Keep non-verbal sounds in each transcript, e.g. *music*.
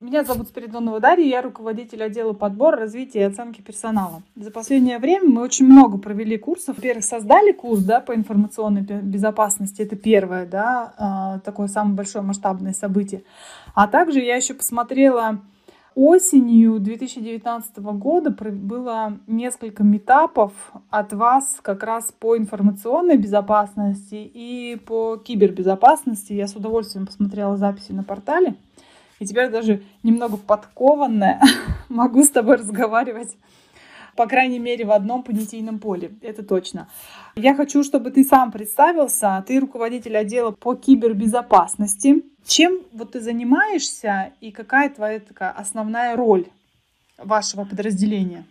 Меня зовут Спиридонова Дарья, я руководитель отдела подбора, развития и оценки персонала. За последнее время мы очень много провели курсов. Во-первых, создали курс да, по информационной безопасности, это первое, да, а, такое самое большое масштабное событие. А также я еще посмотрела осенью 2019 года было несколько метапов от вас как раз по информационной безопасности и по кибербезопасности. Я с удовольствием посмотрела записи на портале. И теперь даже немного подкованная *laughs* могу с тобой разговаривать по крайней мере, в одном понятийном поле. Это точно. Я хочу, чтобы ты сам представился. Ты руководитель отдела по кибербезопасности. Чем вот ты занимаешься и какая твоя такая основная роль вашего подразделения?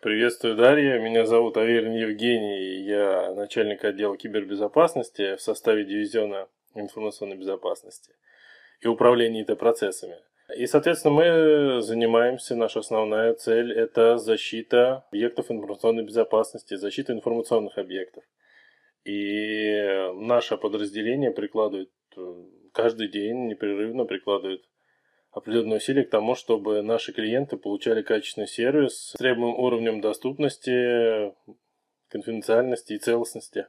Приветствую, Дарья. Меня зовут Аверин Евгений. Я начальник отдела кибербезопасности в составе дивизиона информационной безопасности и управления IT-процессами. И, соответственно, мы занимаемся, наша основная цель – это защита объектов информационной безопасности, защита информационных объектов. И наше подразделение прикладывает э, каждый день, непрерывно прикладывает определенные усилия к тому, чтобы наши клиенты получали качественный сервис с требуемым уровнем доступности, конфиденциальности и целостности.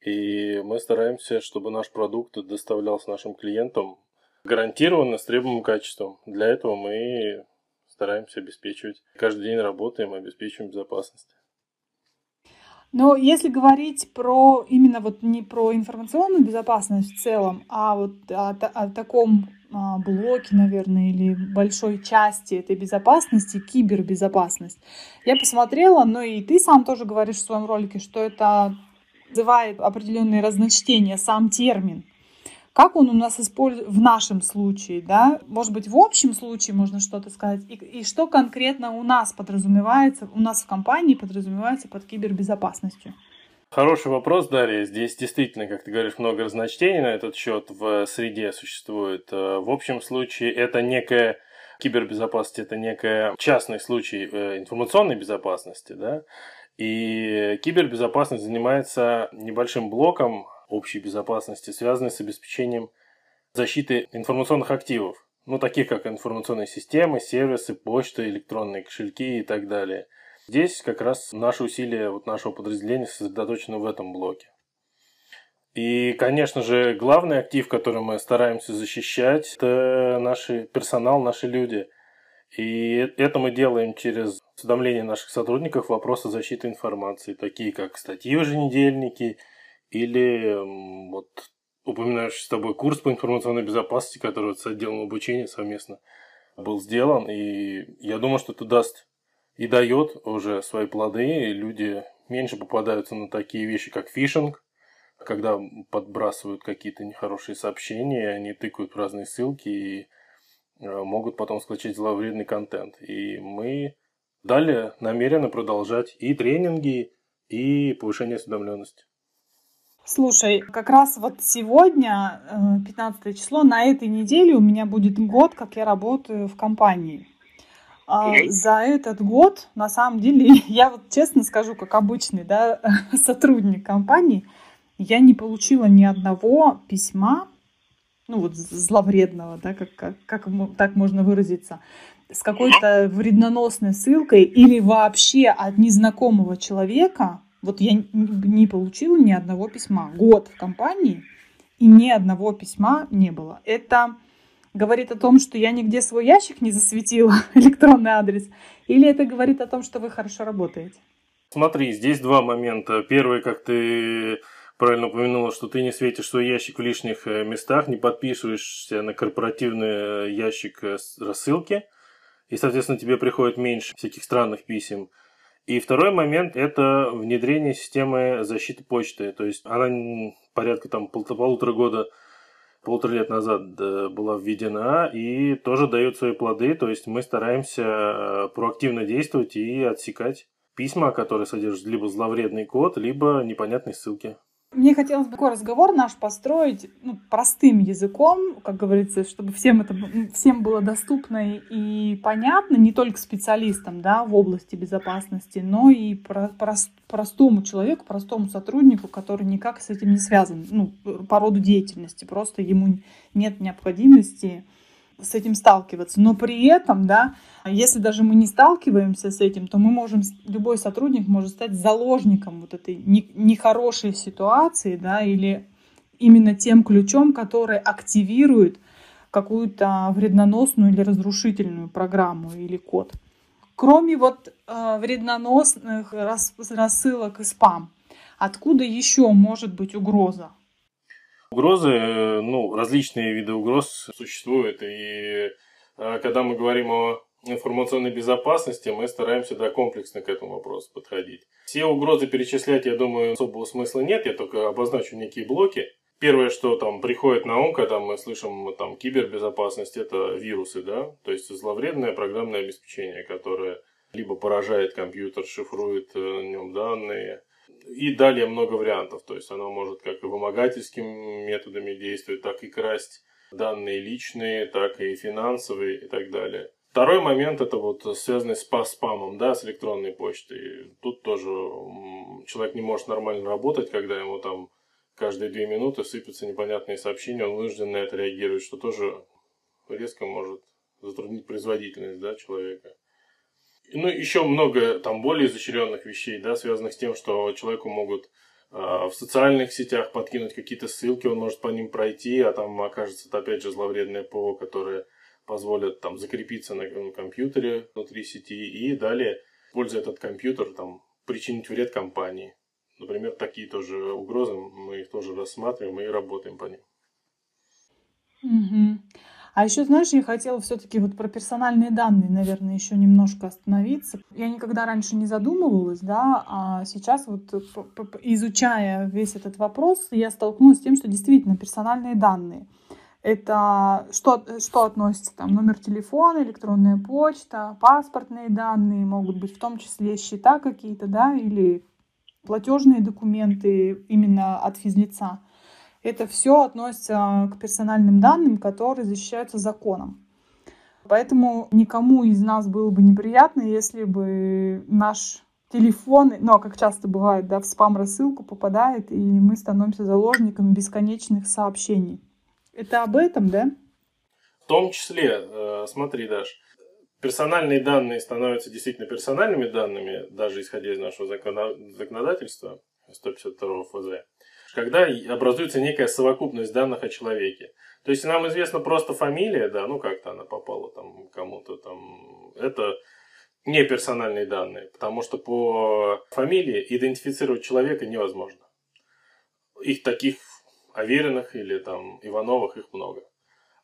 И мы стараемся, чтобы наш продукт доставлялся нашим клиентам гарантированно с требуемым качеством. Для этого мы стараемся обеспечивать. Каждый день работаем, обеспечиваем безопасность. Но если говорить про именно вот не про информационную безопасность в целом, а вот о, о таком а, блоке, наверное, или большой части этой безопасности, кибербезопасность, я посмотрела, но и ты сам тоже говоришь в своем ролике, что это вызывает определенные разночтения, сам термин. Как он у нас использует в нашем случае, да? Может быть, в общем случае можно что-то сказать. И, и что конкретно у нас подразумевается, у нас в компании подразумевается под кибербезопасностью? Хороший вопрос, Дарья. Здесь действительно, как ты говоришь, много разночтений на этот счет в среде существует. Э, в общем случае это некая кибербезопасность, это некая частный случай э, информационной безопасности, да, и кибербезопасность занимается небольшим блоком общей безопасности, связанные с обеспечением защиты информационных активов, ну, таких как информационные системы, сервисы, почта, электронные кошельки и так далее. Здесь как раз наши усилия вот нашего подразделения сосредоточены в этом блоке. И, конечно же, главный актив, который мы стараемся защищать, это наш персонал, наши люди. И это мы делаем через уведомление наших сотрудников вопросы защиты информации, такие как статьи еженедельники – или вот упоминающий с тобой курс по информационной безопасности, который с отделом обучения совместно был сделан. И я думаю, что это даст и дает уже свои плоды, и люди меньше попадаются на такие вещи, как фишинг, когда подбрасывают какие-то нехорошие сообщения, они тыкают в разные ссылки и э, могут потом скачать зловредный контент. И мы далее намерены продолжать и тренинги, и повышение осведомленности. Слушай, как раз вот сегодня, 15 э, число, на этой неделе у меня будет год, как я работаю в компании. А за этот год, на самом деле, *laughs* я вот честно скажу, как обычный да, *laughs* сотрудник компании, я не получила ни одного письма, ну вот зловредного, да, как, как, как так можно выразиться, с какой-то вредноносной ссылкой или вообще от незнакомого человека, вот я не получила ни одного письма. Год в компании, и ни одного письма не было. Это говорит о том, что я нигде свой ящик не засветила, *laughs* электронный адрес, или это говорит о том, что вы хорошо работаете? Смотри, здесь два момента. Первый, как ты правильно упомянула, что ты не светишь свой ящик в лишних э, местах, не подписываешься на корпоративный э, ящик э, рассылки, и, соответственно, тебе приходит меньше всяких странных писем. И второй момент – это внедрение системы защиты почты. То есть она порядка там пол- полутора года, полутора лет назад была введена и тоже дает свои плоды. То есть мы стараемся э, проактивно действовать и отсекать письма, которые содержат либо зловредный код, либо непонятные ссылки. Мне хотелось бы такой разговор наш построить ну, простым языком, как говорится, чтобы всем это всем было доступно и понятно, не только специалистам да, в области безопасности, но и про, про, простому человеку, простому сотруднику, который никак с этим не связан, ну, по роду деятельности, просто ему нет необходимости с этим сталкиваться. Но при этом, да, если даже мы не сталкиваемся с этим, то мы можем, любой сотрудник может стать заложником вот этой нехорошей ситуации, да, или именно тем ключом, который активирует какую-то вредноносную или разрушительную программу или код. Кроме вот э, вредноносных рас, рассылок и спам, откуда еще может быть угроза? Угрозы, э, ну, различные виды угроз существуют. И э, когда мы говорим о информационной безопасности, мы стараемся да, комплексно к этому вопросу подходить. Все угрозы перечислять, я думаю, особого смысла нет, я только обозначу некие блоки. Первое, что там приходит на ум, когда мы слышим там кибербезопасность, это вирусы, да, то есть зловредное программное обеспечение, которое либо поражает компьютер, шифрует э, в нем данные, и далее много вариантов. То есть оно может как и вымогательскими методами действовать, так и красть данные личные, так и финансовые и так далее. Второй момент это вот связанный с спамом, да, с электронной почтой. Тут тоже человек не может нормально работать, когда ему там каждые две минуты сыпятся непонятные сообщения, он вынужден на это реагировать, что тоже резко может затруднить производительность да, человека. Ну, еще много там более изощренных вещей, да, связанных с тем, что человеку могут э, в социальных сетях подкинуть какие-то ссылки, он может по ним пройти, а там окажется, опять же, зловредное ПО, которое позволит там закрепиться на компьютере внутри сети и далее, используя этот компьютер, там, причинить вред компании. Например, такие тоже угрозы, мы их тоже рассматриваем и работаем по ним. Угу. А еще, знаешь, я хотела все-таки вот про персональные данные, наверное, еще немножко остановиться. Я никогда раньше не задумывалась, да, а сейчас вот изучая весь этот вопрос, я столкнулась с тем, что действительно персональные данные это что, что относится там номер телефона, электронная почта, паспортные данные, могут быть в том числе счета какие-то, да, или платежные документы именно от физлица это все относится к персональным данным, которые защищаются законом. Поэтому никому из нас было бы неприятно, если бы наш телефон, ну, а как часто бывает, да, в спам-рассылку попадает, и мы становимся заложниками бесконечных сообщений. Это об этом, да? В том числе, э, смотри, Даш, персональные данные становятся действительно персональными данными, даже исходя из нашего законодательства 152 ФЗ когда образуется некая совокупность данных о человеке. То есть нам известна просто фамилия, да, ну как-то она попала там кому-то там, это не персональные данные, потому что по фамилии идентифицировать человека невозможно. Их таких Авериных или там Ивановых их много.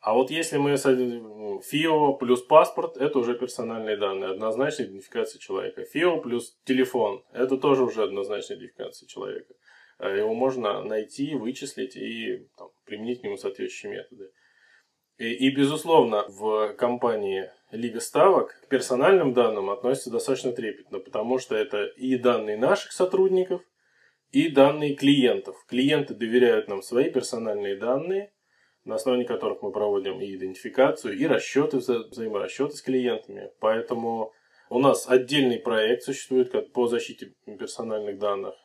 А вот если мы ФИО плюс паспорт, это уже персональные данные, однозначная идентификация человека. ФИО плюс телефон, это тоже уже однозначная идентификация человека. Э, его можно найти, вычислить и там, применить к нему соответствующие методы. И, и, безусловно, в компании Лига Ставок к персональным данным относятся достаточно трепетно, потому что это и данные наших сотрудников, и данные клиентов. Клиенты доверяют нам свои персональные данные, на основе которых мы проводим и идентификацию, и расчеты, вза взаиморасчеты с клиентами. Поэтому у нас отдельный проект существует по защите персональных данных.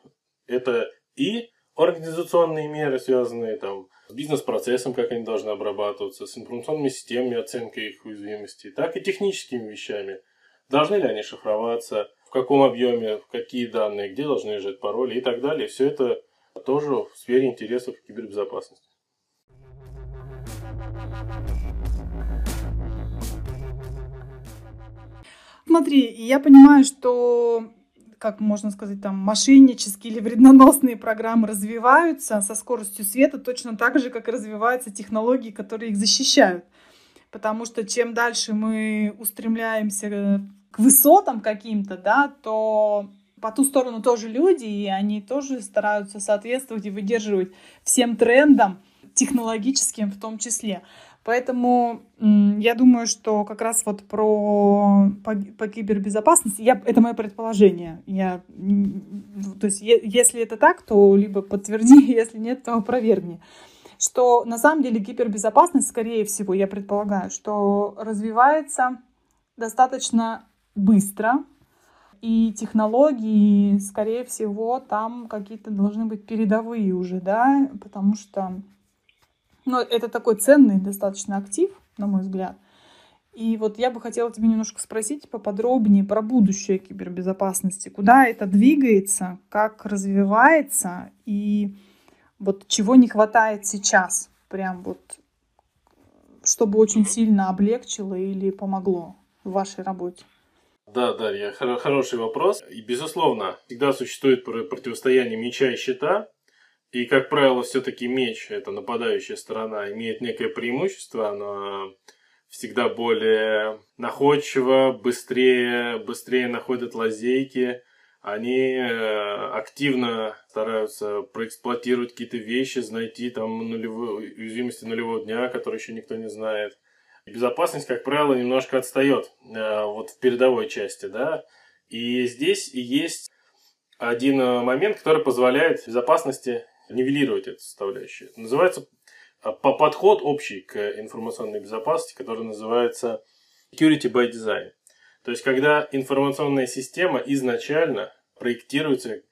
Это и организационные меры, связанные там, с бизнес-процессом, как они должны обрабатываться, с информационными системами, оценкой их уязвимости, так и техническими вещами. Должны ли они шифроваться, в каком объеме, какие данные, где должны лежать пароли и так далее. Все это тоже в сфере интересов кибербезопасности. Смотри, я понимаю, что как можно сказать, там, мошеннические или вредноносные программы развиваются со скоростью света точно так же, как и развиваются технологии, которые их защищают. Потому что чем дальше мы устремляемся к высотам каким-то, да, то по ту сторону тоже люди, и они тоже стараются соответствовать и выдерживать всем трендам, технологическим в том числе. Поэтому я думаю, что как раз вот про по, по кибербезопасности, я, это мое предположение. Я, то есть, если это так, то либо подтверди, *laughs* если нет, то опровергни. Что на самом деле кибербезопасность, скорее всего, я предполагаю, что развивается достаточно быстро, и технологии, скорее всего, там какие-то должны быть передовые уже, да, потому что ну, это такой ценный достаточно актив, на мой взгляд. И вот я бы хотела тебя немножко спросить поподробнее про будущее кибербезопасности. Куда это двигается, как развивается и вот чего не хватает сейчас, прям вот, чтобы очень сильно облегчило или помогло в вашей работе? Да, Дарья, хороший вопрос. И, безусловно, всегда существует противостояние меча и щита. И, как правило, все-таки меч, это нападающая сторона, имеет некое преимущество, она всегда более находчива, быстрее, быстрее находят лазейки, они э, активно стараются проэксплуатировать какие-то вещи, найти там нулевые, уязвимости нулевого дня, которые еще никто не знает. Безопасность, как правило, немножко отстает э, вот в передовой части, да. И здесь есть один э, момент, который позволяет безопасности нивелировать эту составляющую. Это называется а, подход общий к информационной безопасности, который называется security by design. То есть, когда информационная система изначально проектируется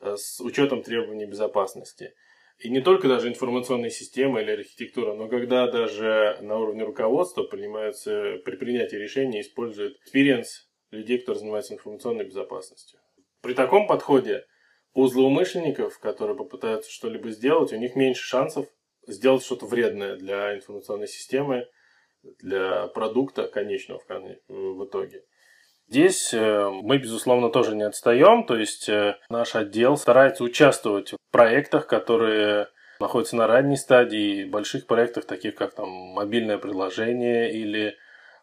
э, с учетом требований безопасности. И не только даже информационная система или архитектура, но когда даже на уровне руководства принимаются при принятии решений используют experience людей, которые занимаются информационной безопасностью. При таком подходе у злоумышленников, которые попытаются что-либо сделать, у них меньше шансов сделать что-то вредное для информационной системы, для продукта конечного в итоге. Здесь э, мы, безусловно, тоже не отстаем, то есть э, наш отдел старается участвовать в проектах, которые находятся на ранней стадии, больших проектах, таких как там мобильное приложение или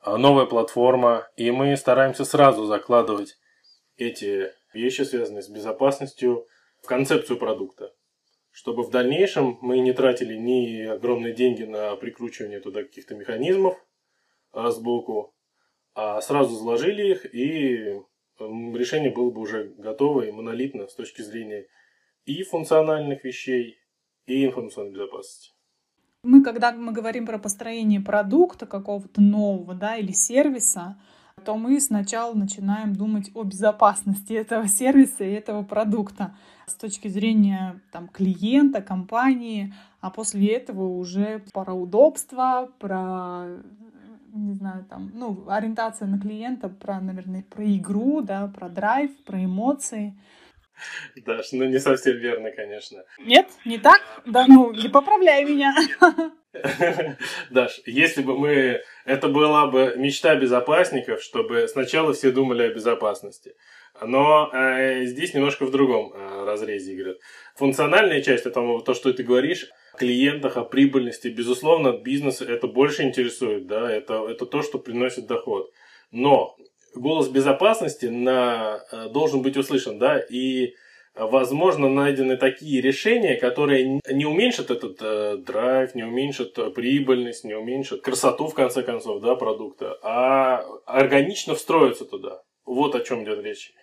э, новая платформа, и мы стараемся сразу закладывать эти вещи, связанные с безопасностью, в концепцию продукта, чтобы в дальнейшем мы не тратили ни огромные деньги на прикручивание туда каких-то механизмов а, сбоку, а сразу заложили их, и решение было бы уже готово и монолитно с точки зрения и функциональных вещей, и информационной безопасности. Мы, когда мы говорим про построение продукта какого-то нового, да, или сервиса, то мы сначала начинаем думать о безопасности этого *laughs* сервиса и этого продукта с точки зрения там, клиента, компании, а после этого уже про удобство, про не знаю, там, ну, ориентация на клиента, про, наверное, про игру, да, про драйв, про эмоции. Даш, ну не совсем верно, конечно. Нет, не так? Да ну, не поправляй меня. Даш, если бы мы... Это была бы мечта безопасников, чтобы сначала все думали о безопасности. Но э, здесь немножко в другом э, разрезе игры. Функциональная часть, это то, что ты говоришь, о клиентах, о прибыльности, безусловно, бизнес это больше интересует, да, это, это то, что приносит доход. Но голос безопасности на, э, должен быть услышан, да, и возможно, найдены такие решения, которые не уменьшат этот э, драйв, не уменьшат э, прибыльность, не уменьшат красоту, в конце концов, да, продукта, а органично встроятся туда. Вот о чем идет речь.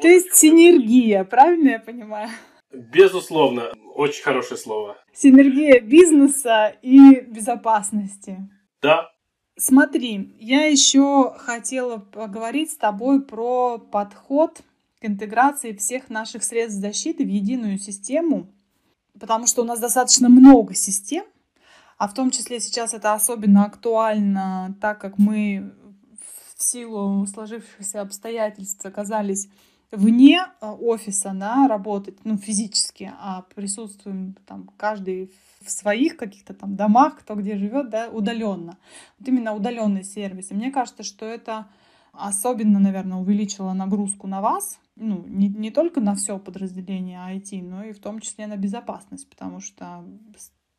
То есть синергия, правильно я понимаю? Безусловно, очень хорошее слово. Синергия бизнеса и безопасности. Да. Смотри, я еще хотела поговорить с тобой про подход к интеграции всех наших средств защиты в единую систему, потому что у нас достаточно много систем, а в том числе сейчас это особенно актуально, так как мы в силу сложившихся обстоятельств оказались вне э, офиса да, работать, ну, физически, а присутствуем там каждый в своих каких-то там домах, кто где живет, да, удаленно. Вот именно удаленный сервис. И мне кажется, что это особенно, наверное, увеличило нагрузку на вас, ну, не, не только на все подразделение IT, но и в том числе на безопасность, потому что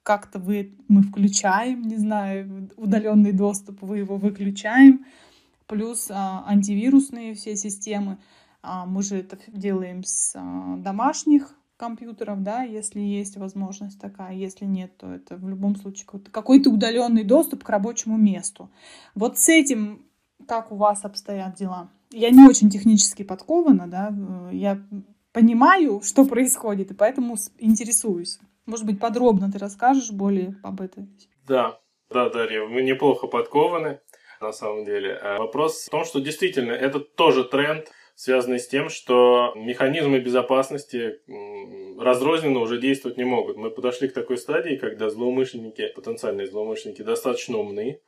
как-то вы, мы включаем, не знаю, удаленный доступ, вы его выключаем, плюс а, антивирусные все системы. А, мы же это делаем с а, домашних компьютеров, да, если есть возможность такая. Если нет, то это в любом случае какой-то удаленный доступ к рабочему месту. Вот с этим как у вас обстоят дела? Я не очень технически подкована, да, я понимаю, что происходит, и поэтому интересуюсь. Может быть, подробно ты расскажешь более об этом? Да, да, Дарья, мы неплохо подкованы, на самом деле. А вопрос в том, что действительно это тоже тренд, связанный с тем, что механизмы безопасности разрозненно уже действовать не могут. Мы подошли к такой стадии, когда злоумышленники, потенциальные злоумышленники, достаточно умны,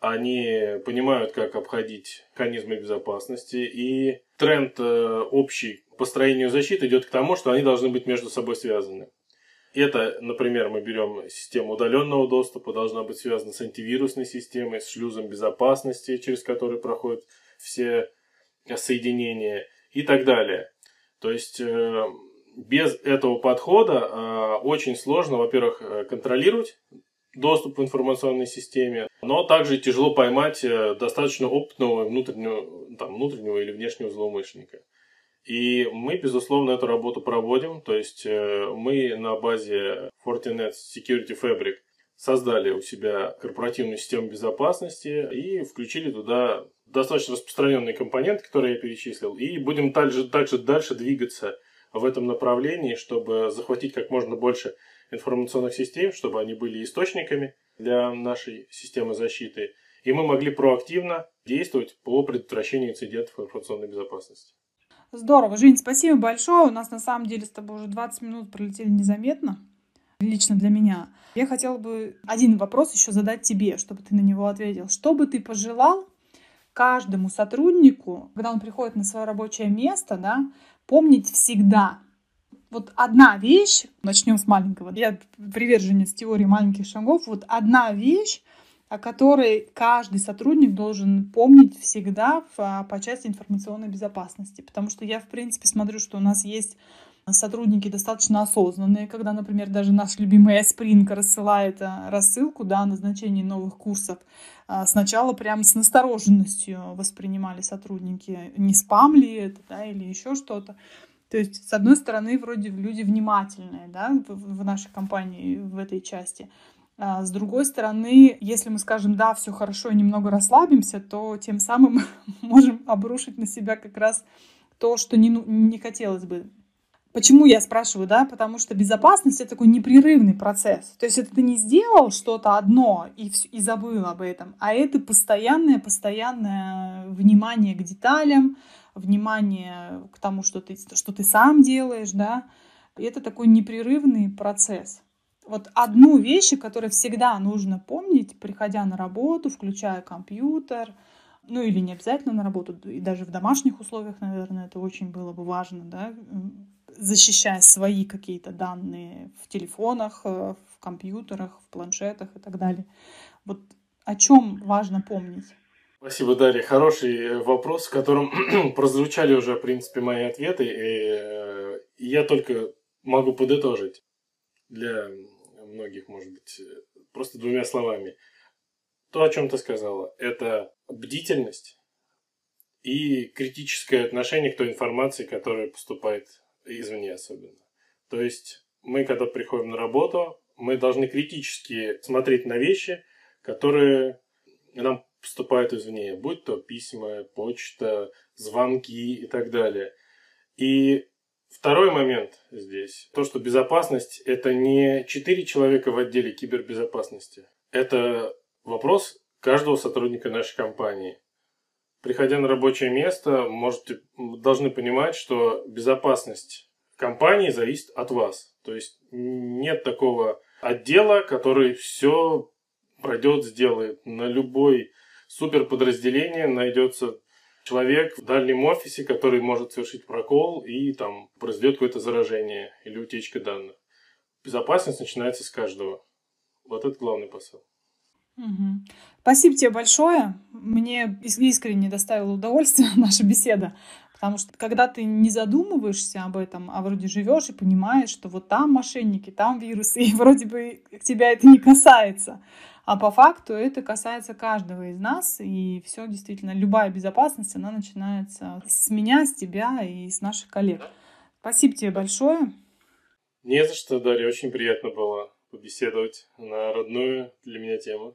они понимают, как обходить механизмы безопасности, и тренд э, общий по строению защиты идет к тому, что они должны быть между собой связаны. Это, например, мы берем систему удаленного доступа, должна быть связана с антивирусной системой, с шлюзом безопасности, через который проходят все соединения и так далее. То есть э, без этого подхода э, очень сложно, во-первых, контролировать доступ в информационной системе, но также тяжело поймать э, достаточно опытного внутреннего, там, внутреннего или внешнего злоумышленника. И мы, безусловно, эту работу проводим. То есть э, мы на базе Fortinet Security Fabric создали у себя корпоративную систему безопасности и включили туда достаточно распространенные компоненты, которые я перечислил. И будем также, также дальше двигаться в этом направлении, чтобы захватить как можно больше информационных систем, чтобы они были источниками для нашей системы защиты, и мы могли проактивно действовать по предотвращению инцидентов информационной безопасности. Здорово. Жень, спасибо большое. У нас на самом деле с тобой уже 20 минут пролетели незаметно, лично для меня. Я хотела бы один вопрос еще задать тебе, чтобы ты на него ответил. Что бы ты пожелал каждому сотруднику, когда он приходит на свое рабочее место, да, помнить всегда, вот одна вещь, начнем с маленького, я приверженец теории маленьких шагов, вот одна вещь, о которой каждый сотрудник должен помнить всегда а, по части информационной безопасности. Потому что я, в принципе, смотрю, что у нас есть сотрудники достаточно осознанные, когда, например, даже наш любимый Spring рассылает а, рассылку да, о назначении новых курсов. А, сначала прям с настороженностью воспринимали сотрудники, не спам ли это да, или еще что-то. То есть, с одной стороны, вроде люди внимательные, да, в, нашей компании в этой части. А с другой стороны, если мы скажем, да, все хорошо немного расслабимся, то тем самым *laughs* можем обрушить на себя как раз то, что не, ну, не хотелось бы. Почему я спрашиваю, да? Потому что безопасность это такой непрерывный процесс. То есть это ты не сделал что-то одно и, и забыл об этом, а это постоянное, постоянное внимание к деталям, внимание к тому, что ты, что ты сам делаешь, да, и это такой непрерывный процесс. Вот одну вещь, которую всегда нужно помнить, приходя на работу, включая компьютер, ну или не обязательно на работу, и даже в домашних условиях, наверное, это очень было бы важно, да, защищая свои какие-то данные в телефонах, э, в компьютерах, в планшетах и так далее. Вот о чем важно помнить? Спасибо, Дарья. Хороший э, вопрос, в котором *clears throat* прозвучали уже, в принципе, мои ответы. И э, я только могу подытожить для многих, может быть, просто двумя словами. То, о чем ты сказала, это бдительность и критическое отношение к той информации, которая поступает извне особенно. То есть мы, когда приходим на работу, мы должны критически смотреть на вещи, которые нам поступают извне, будь то письма, почта, звонки и так далее. И второй момент здесь, то, что безопасность – это не четыре человека в отделе кибербезопасности. Это вопрос каждого сотрудника нашей компании. Приходя на рабочее место, можете, должны понимать, что безопасность компании зависит от вас. То есть нет такого отдела, который все пройдет, сделает. На любой суперподразделение найдется человек в дальнем офисе, который может совершить прокол и там произойдет какое-то заражение или утечка данных. Безопасность начинается с каждого. Вот это главный посыл. Спасибо тебе большое. Мне искренне доставила удовольствие *laughs* наша беседа. Потому что когда ты не задумываешься об этом, а вроде живешь и понимаешь, что вот там мошенники, там вирусы, *laughs* и вроде бы тебя это не касается. А по факту это касается каждого из нас, и все действительно, любая безопасность, она начинается с меня, с тебя и с наших коллег. Спасибо тебе большое. Не за что, Дарья, очень приятно было побеседовать на родную для меня тему.